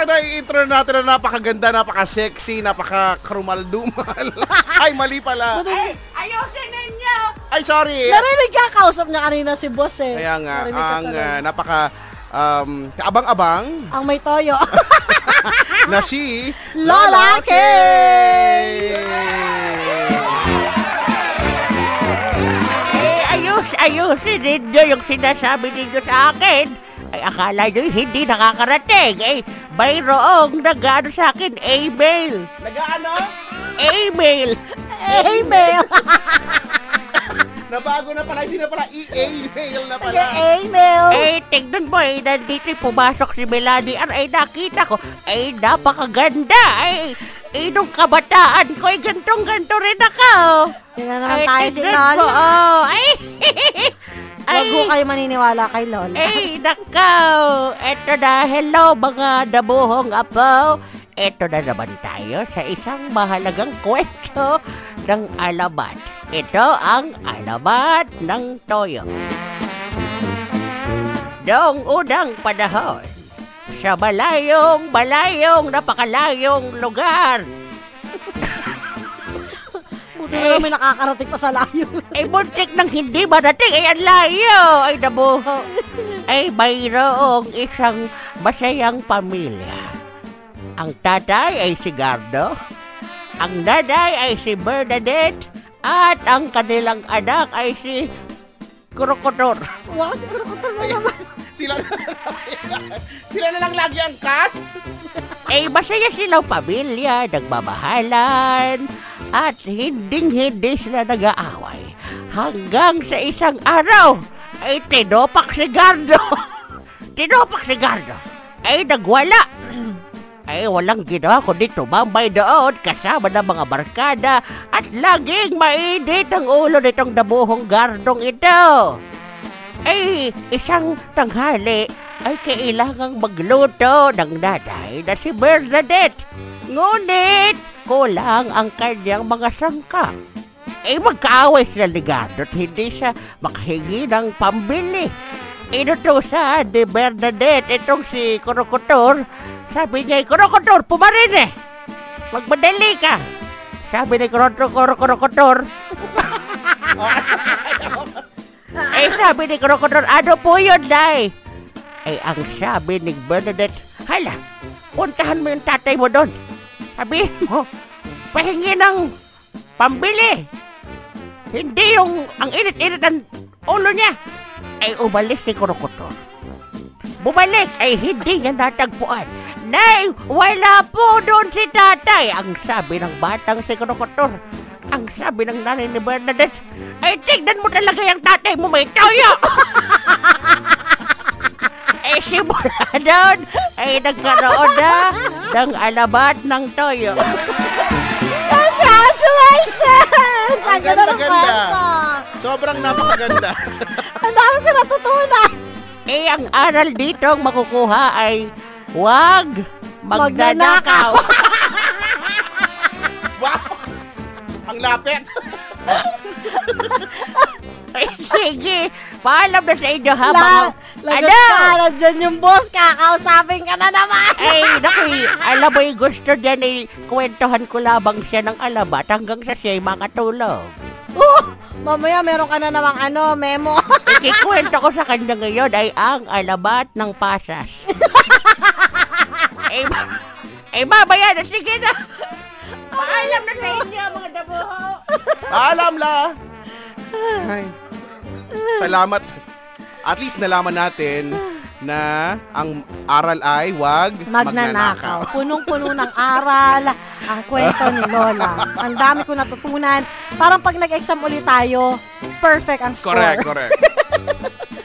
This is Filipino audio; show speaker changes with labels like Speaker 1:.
Speaker 1: ang nai-intro natin na napakaganda, napaka-sexy, napaka-krumal-dumal. Ay, mali pala.
Speaker 2: Ay, ayusin ninyo!
Speaker 1: Ay, sorry.
Speaker 3: Narinig ka, kausap niya kanina si boss eh.
Speaker 1: Kaya nga,
Speaker 3: Narinig ka
Speaker 1: ang ah, napaka um, kaabang-abang
Speaker 3: ang may toyo.
Speaker 1: na si
Speaker 3: Lola Kay!
Speaker 2: Eh, ayus, ayusin ninyo yung sinasabi ninyo sa akin. Ay, akala nyo hindi nakakarating. Eh, mayroong nag-ano sa akin, email.
Speaker 1: Nag-ano?
Speaker 2: Email.
Speaker 3: Email!
Speaker 1: Nabago na pala, hindi na pala i-email na pala.
Speaker 3: Email!
Speaker 2: Eh, tignan mo eh, nandito pumasok si Melanie Ar, ay nakita ko, ay napakaganda, ay, eh, nung kabataan ko, ay gantong-ganto rin ako.
Speaker 3: Tingnan naman
Speaker 2: Ay,
Speaker 3: tayo si
Speaker 2: oh, ay,
Speaker 3: ho kayo maniniwala kay Lola.
Speaker 2: Ay, nakaw! Eto na, hello mga dabuhong apo. Eto na naman tayo sa isang mahalagang kwento ng alamat. Ito ang alamat ng toyo. Noong unang panahon, sa malayong, malayong, napakalayong lugar,
Speaker 3: Lang may nakakarating pa sa layo.
Speaker 2: ay muntik nang hindi marating, ay ang layo, ay nabuho. Ay mayroong isang masayang pamilya. Ang tatay ay si Gardo, ang nanay ay si Bernadette, at ang kanilang anak ay si Krokotor.
Speaker 3: Wow, siguro ko na naman.
Speaker 1: Sila na Sila na lang lagi ang cast.
Speaker 2: Ay masaya silang pamilya, nagmamahalan, at hinding-hindi sila nag-aaway. Hanggang sa isang araw, ay tinopak si Gardo. tinopak si Gardo. Ay nagwala. Ay walang ginawa kundi tumambay doon kasama ng mga barkada at laging mainit ang ulo nitong dabuhong gardong ito. Ay, isang tanghali ay kailangang magluto ng nanay na si Bernadette. Ngunit, kulang ang kanyang mga sangka. Ay, magkaaway sila ni Gardo at hindi siya makahingi ng pambili. Inutusan ni Bernadette itong si Kurokotor. Sabi niya, Kurokotor, pumarin eh! Magmadali ka! Sabi ni Kurokotor, Kurokotor, ay sabi ni Krokodor, ano po yun, Day? Ay ang sabi ni Bernadette, hala, puntahan mo yung tatay mo doon. Sabihin mo, pahingi ng pambili. Hindi yung ang init-init ang ulo niya. Ay umalis si Krokodor. Bumalik ay hindi niya natagpuan. Nay, wala po doon si tatay. Ang sabi ng batang si Krokodor. Ang sabi ng nanay ni Bernadette, ay tignan mo talaga yung tatay mo may toyo. eh simula doon, ay nagkaroon na ng alamat ng toyo.
Speaker 3: Congratulations! Ang
Speaker 1: Ang
Speaker 3: ganda ng kwento.
Speaker 1: Sobrang napakaganda.
Speaker 3: Ang dami ko natutunan.
Speaker 2: Eh ang aral dito ang makukuha ay huwag magnanakaw.
Speaker 1: wow! Lapit.
Speaker 2: Ay, sige, paalam na sa inyo ha,
Speaker 3: La,
Speaker 2: mga...
Speaker 3: lagot ka, nandyan yung boss, kakausapin ka na naman.
Speaker 2: Ay, naku, alam mo yung gusto dyan ay kwentuhan ko labang siya ng alamat hanggang sa siya'y makatulog.
Speaker 3: Oh, mamaya meron ka na namang ano, memo.
Speaker 2: Ikikwento ko sa kanya ngayon ay ang alamat ng pasas. ay, ma- ay mamaya na, sige na. Paalam na sa inyo, mga dabuho.
Speaker 1: Paalam la. Ay. Salamat. At least nalaman natin na ang aral ay wag
Speaker 3: Magnanakaw. Punong-puno ng aral ang kwento ni Lola. Ang dami ko natutunan. Parang pag nag-exam ulit tayo, perfect ang score.
Speaker 1: Correct, correct.